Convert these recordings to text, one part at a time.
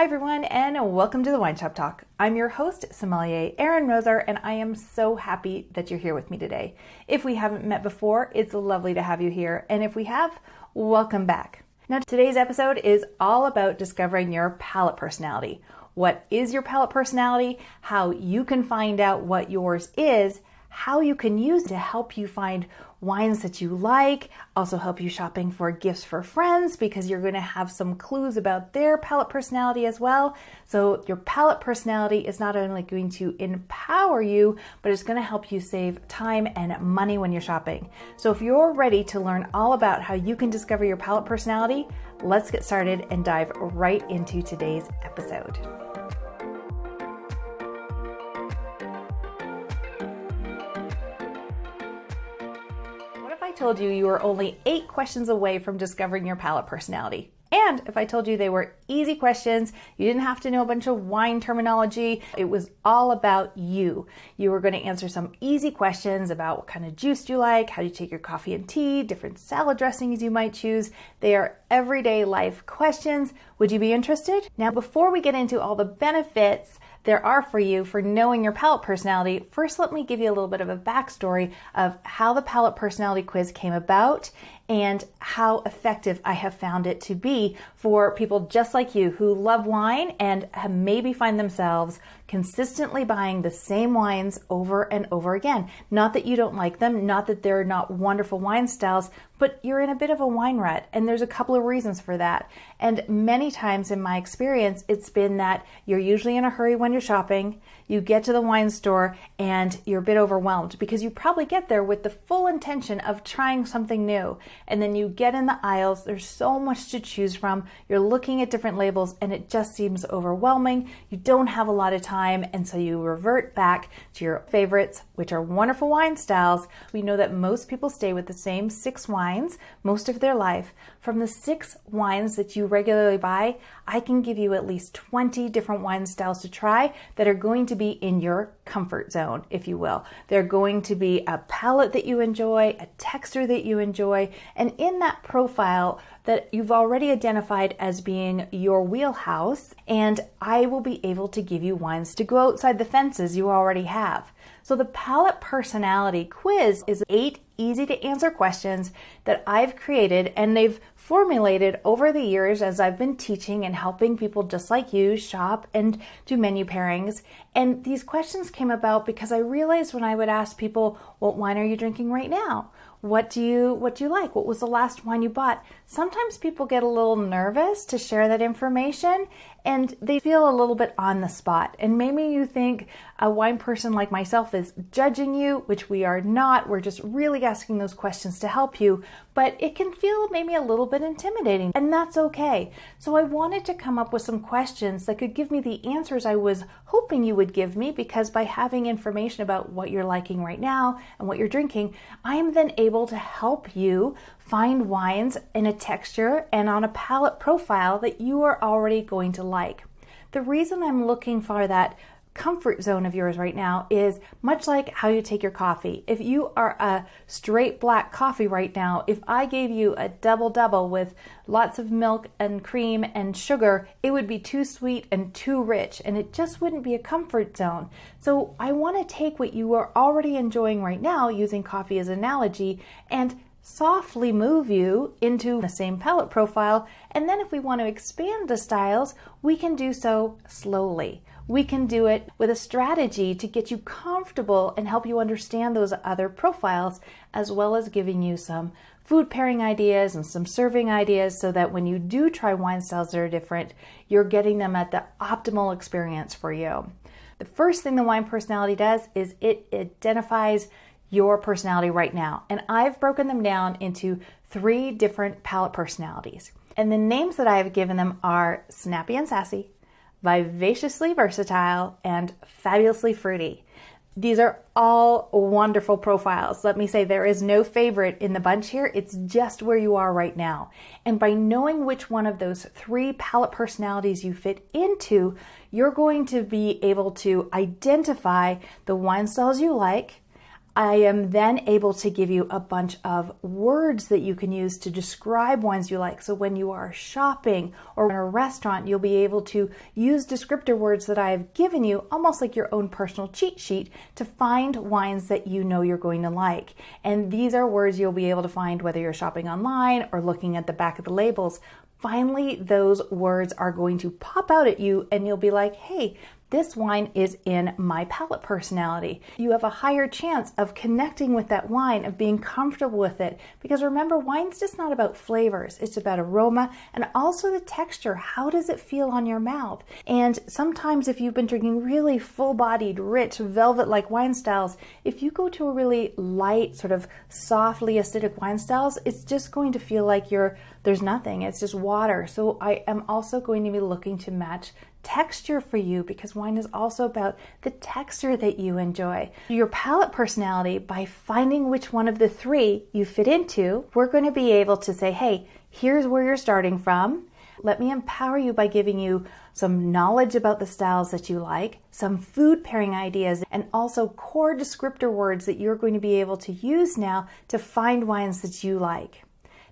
Hi, everyone, and welcome to the Wine Shop Talk. I'm your host, sommelier Erin Roser, and I am so happy that you're here with me today. If we haven't met before, it's lovely to have you here, and if we have, welcome back. Now, today's episode is all about discovering your palate personality. What is your palate personality? How you can find out what yours is, how you can use to help you find wines that you like, also help you shopping for gifts for friends because you're going to have some clues about their palate personality as well. So, your palate personality is not only going to empower you, but it's going to help you save time and money when you're shopping. So, if you're ready to learn all about how you can discover your palate personality, let's get started and dive right into today's episode. Told you you were only eight questions away from discovering your palate personality. And if I told you they were easy questions, you didn't have to know a bunch of wine terminology, it was all about you. You were going to answer some easy questions about what kind of juice do you like, how do you take your coffee and tea, different salad dressings you might choose. They are everyday life questions. Would you be interested? Now, before we get into all the benefits, there are for you for knowing your palate personality, first let me give you a little bit of a backstory of how the palate personality quiz came about and how effective I have found it to be for people just like you who love wine and maybe find themselves consistently buying the same wines over and over again. Not that you don't like them, not that they're not wonderful wine styles, but you're in a bit of a wine rut. And there's a couple of reasons for that. And many times in my experience, it's been that you're usually in a hurry when you're shopping you get to the wine store and you're a bit overwhelmed because you probably get there with the full intention of trying something new. And then you get in the aisles, there's so much to choose from. You're looking at different labels and it just seems overwhelming. You don't have a lot of time, and so you revert back to your favorites, which are wonderful wine styles. We know that most people stay with the same six wines most of their life. From the six wines that you regularly buy, I can give you at least 20 different wine styles to try that are going to be in your comfort zone, if you will. They're going to be a palate that you enjoy, a texture that you enjoy, and in that profile that you've already identified as being your wheelhouse, and I will be able to give you wines to go outside the fences you already have. So, the palate personality quiz is eight easy to answer questions that I've created and they've formulated over the years as I've been teaching and helping people just like you shop and do menu pairings. And these questions came about because I realized when I would ask people, What wine are you drinking right now? What do you what do you like? What was the last wine you bought? Sometimes people get a little nervous to share that information and they feel a little bit on the spot. And maybe you think a wine person like myself is judging you which we are not. We're just really asking those questions to help you but it can feel maybe a little bit intimidating and that's okay. So i wanted to come up with some questions that could give me the answers i was hoping you would give me because by having information about what you're liking right now and what you're drinking i am then able to help you find wines in a texture and on a palate profile that you are already going to like. The reason I'm looking for that comfort zone of yours right now is much like how you take your coffee. If you are a straight black coffee right now, if I gave you a double double with lots of milk and cream and sugar, it would be too sweet and too rich and it just wouldn't be a comfort zone. So I want to take what you are already enjoying right now using coffee as an analogy and softly move you into the same palate profile. And then if we want to expand the styles, we can do so slowly we can do it with a strategy to get you comfortable and help you understand those other profiles, as well as giving you some food pairing ideas and some serving ideas so that when you do try wine styles that are different, you're getting them at the optimal experience for you. The first thing the wine personality does is it identifies your personality right now. And I've broken them down into three different palate personalities. And the names that I have given them are snappy and sassy, vivaciously versatile, and fabulously fruity. These are all wonderful profiles. Let me say there is no favorite in the bunch here. It's just where you are right now. And by knowing which one of those three palate personalities you fit into, you're going to be able to identify the wine styles you like, I am then able to give you a bunch of words that you can use to describe wines you like. So when you are shopping or in a restaurant, you'll be able to use descriptor words that I have given you, almost like your own personal cheat sheet, to find wines that you know you're going to like. And these are words you'll be able to find whether you're shopping online or looking at the back of the labels finally those words are going to pop out at you and you'll be like, hey, this wine is in my palate personality. You have a higher chance of connecting with that wine, of being comfortable with it. Because remember, wine's just not about flavors, it's about aroma and also the texture. How does it feel on your mouth? And sometimes, if you've been drinking really full bodied, rich, velvet like wine styles, if you go to a really light, sort of softly acidic wine styles, it's just going to feel like you're there's nothing, it's just water. So I am also going to be looking to match texture for you because wine is also about the texture that you enjoy. Your palate personality, by finding which one of the three you fit into, we're going to be able to say, hey, here's where you're starting from. Let me empower you by giving you some knowledge about the styles that you like, some food pairing ideas, and also core descriptor words that you're going to be able to use now to find wines that you like.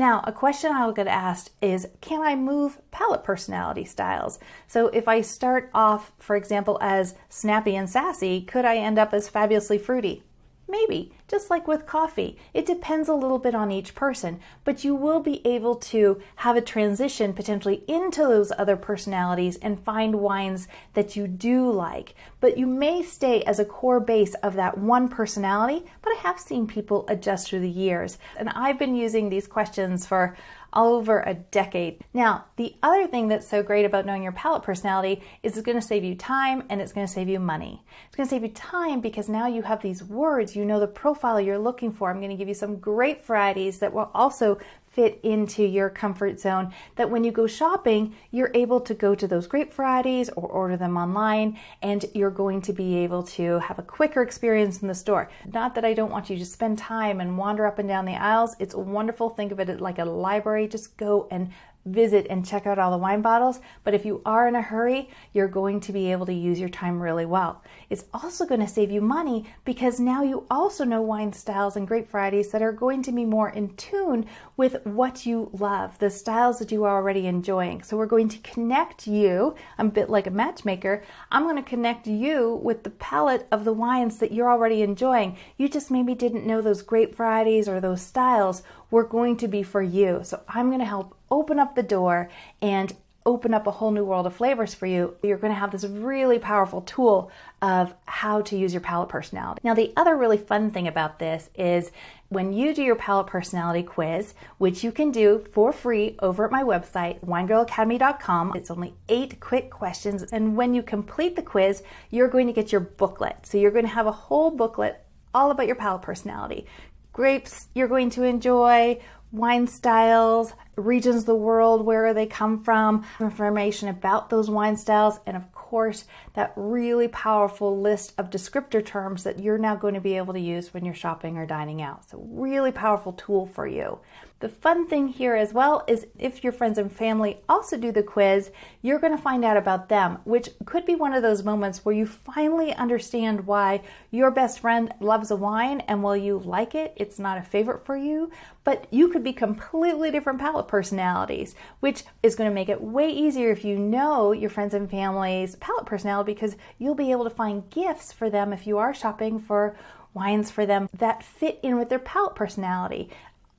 Now, a question I'll get asked is can I move palate personality styles? So, if I start off, for example, as snappy and sassy, could I end up as fabulously fruity? Maybe, just like with coffee. It depends a little bit on each person, but you will be able to have a transition potentially into those other personalities and find wines that you do like. But you may stay as a core base of that one personality, but I have seen people adjust through the years. And I've been using these questions for over a decade. Now, the other thing that's so great about knowing your palate personality is it's going to save you time and it's going to save you money. It's going to save you time because now you have these words, you know the profile you're looking for. I'm going to give you some great varieties that will also fit into your comfort zone that when you go shopping, you're able to go to those grape varieties or order them online and you're going to be able to have a quicker experience in the store. Not that I don't want you to spend time and wander up and down the aisles. It's wonderful. Think of it like a library. Just go and visit and check out all the wine bottles. But if you are in a hurry, you're going to be able to use your time really well. It's also going to save you money because now you also know wine styles and grape varieties that are going to be more in tune with what you love, the styles that you are already enjoying. So we're going to connect you. I'm a bit like a matchmaker. I'm going to connect you with the palate of the wines that you're already enjoying. You just maybe didn't know those grape varieties or those styles were going to be for you. So I'm going to help open up the door and open up a whole new world of flavors for you, you're going to have this really powerful tool of how to use your palate personality. Now, the other really fun thing about this is when you do your palate personality quiz, which you can do for free over at my website, winegirlacademy.com. It's only eight quick questions. And when you complete the quiz, you're going to get your booklet. So you're going to have a whole booklet all about your palate personality. Grapes you're going to enjoy, wine styles, regions of the world, where they come from, information about those wine styles, and of course, that really powerful list of descriptor terms that you're now going to be able to use when you're shopping or dining out. So, really powerful tool for you. The fun thing here as well is if your friends and family also do the quiz, you're going to find out about them, which could be one of those moments where you finally understand why your best friend loves a wine and while you like it, it's not a favorite for you, but you could be completely different palate personalities, which is going to make it way easier if you know your friends and family's palate personality because you'll be able to find gifts for them if you are shopping for wines for them that fit in with their palate personality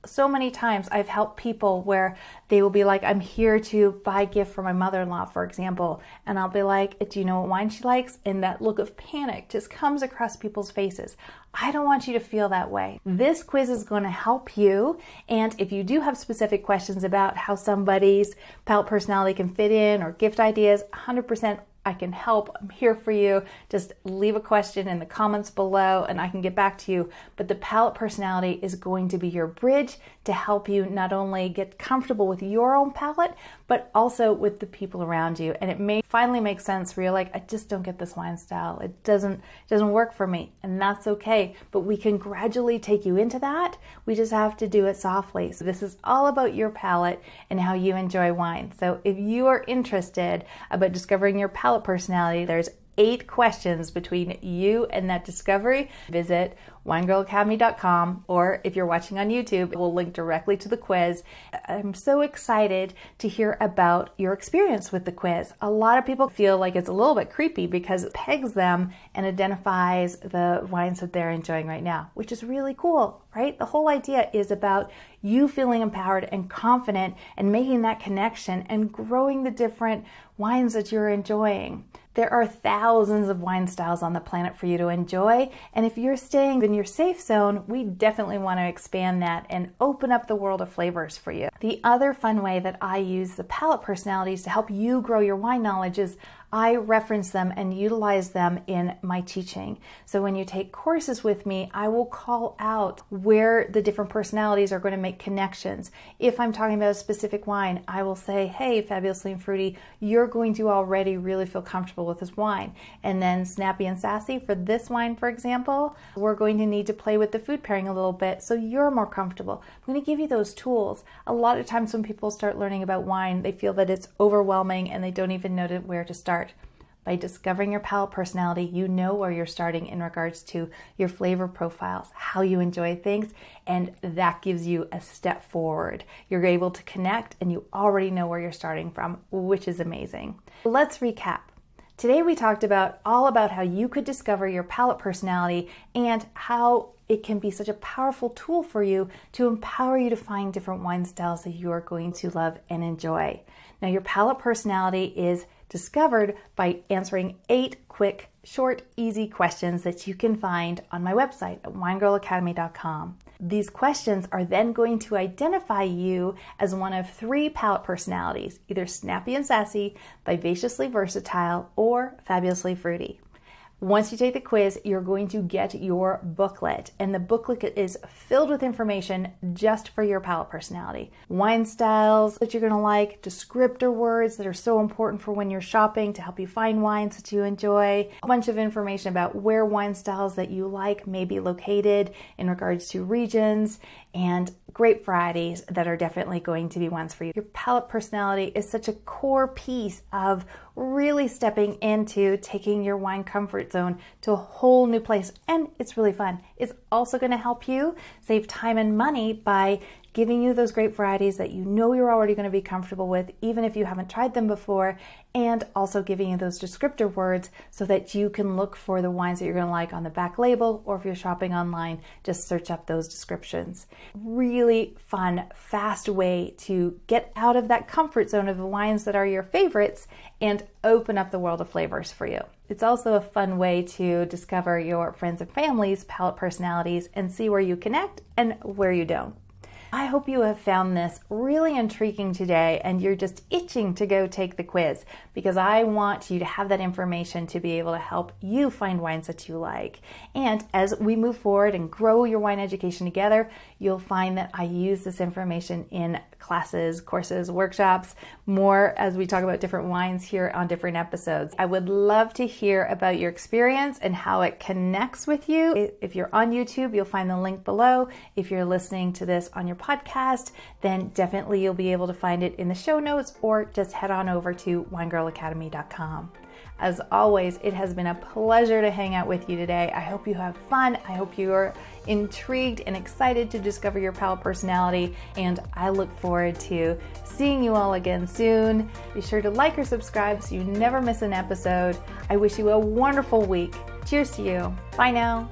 so many times I've helped people where they will be like, I'm here to buy a gift for my mother in law, for example. And I'll be like, Do you know what wine she likes? And that look of panic just comes across people's faces. I don't want you to feel that way. This quiz is going to help you. And if you do have specific questions about how somebody's palate personality can fit in or gift ideas, 100% I can help. I'm here for you. Just leave a question in the comments below and I can get back to you. But the palate personality is going to be your bridge to help you not only get comfortable with your own palate, but also with the people around you. And it may finally make sense where you're like, I just don't get this wine style. It doesn't it doesn't work for me. And that's okay. But we can gradually take you into that. We just have to do it softly. So this is all about your palate and how you enjoy wine. So if you are interested about discovering your palate personality, there's eight questions between you and that discovery, visit winegirlacademy.com or if you're watching on YouTube, we'll link directly to the quiz. I'm so excited to hear about your experience with the quiz. A lot of people feel like it's a little bit creepy because it pegs them and identifies the wines that they're enjoying right now, which is really cool, right? The whole idea is about you feeling empowered and confident and making that connection and growing the different wines that you're enjoying. There are thousands of wine styles on the planet for you to enjoy, and if you're staying in your safe zone, we definitely want to expand that and open up the world of flavors for you. The other fun way that I use the palate personalities to help you grow your wine knowledge is I reference them and utilize them in my teaching. So when you take courses with me, I will call out where the different personalities are going to make connections. If I'm talking about a specific wine, I will say, hey, fabulously and fruity, you're going to already really feel comfortable with this wine. And then snappy and sassy for this wine, for example, we're going to need to play with the food pairing a little bit so you're more comfortable. I'm going to give you those tools. A lot of times when people start learning about wine, they feel that it's overwhelming and they don't even know where to start. By discovering your palate personality, you know where you're starting in regards to your flavor profiles, how you enjoy things, and that gives you a step forward. You're able to connect and you already know where you're starting from, which is amazing. Let's recap. Today we talked about all about how you could discover your palate personality and how it can be such a powerful tool for you to empower you to find different wine styles that you are going to love and enjoy. Now, your palate personality is discovered by answering eight quick, short, easy questions that you can find on my website at winegirlacademy.com. These questions are then going to identify you as one of three palate personalities either snappy and sassy, vivaciously versatile, or fabulously fruity. Once you take the quiz, you're going to get your booklet, and the booklet is filled with information just for your palate personality. Wine styles that you're going to like, descriptor words that are so important for when you're shopping to help you find wines that you enjoy, a bunch of information about where wine styles that you like may be located in regards to regions, and great varieties that are definitely going to be ones for you. Your palate personality is such a core piece of really stepping into taking your wine comfort zone to a whole new place. And it's really fun. It's also going to help you save time and money by giving you those great varieties that you know you're already going to be comfortable with, even if you haven't tried them before, and also giving you those descriptor words so that you can look for the wines that you're going to like on the back label, or if you're shopping online, just search up those descriptions. Really fun, fast way to get out of that comfort zone of the wines that are your favorites and open up the world of flavors for you. It's also a fun way to discover your friends and family's palate personalities and see where you connect and where you don't. I hope you have found this really intriguing today and you're just itching to go take the quiz because I want you to have that information to be able to help you find wines that you like. And as we move forward and grow your wine education together, you'll find that I use this information in classes, courses, workshops, more as we talk about different wines here on different episodes. I would love to hear about your experience and how it connects with you. If you're on YouTube, you'll find the link below. If you're listening to this on your podcast, then definitely you'll be able to find it in the show notes or just head on over to winegirlacademy.com. As always, it has been a pleasure to hang out with you today. I hope you have fun. I hope you are intrigued and excited to discover your palate personality. And I look forward to seeing you all again soon. Be sure to like or subscribe so you never miss an episode. I wish you a wonderful week. Cheers to you. Bye now.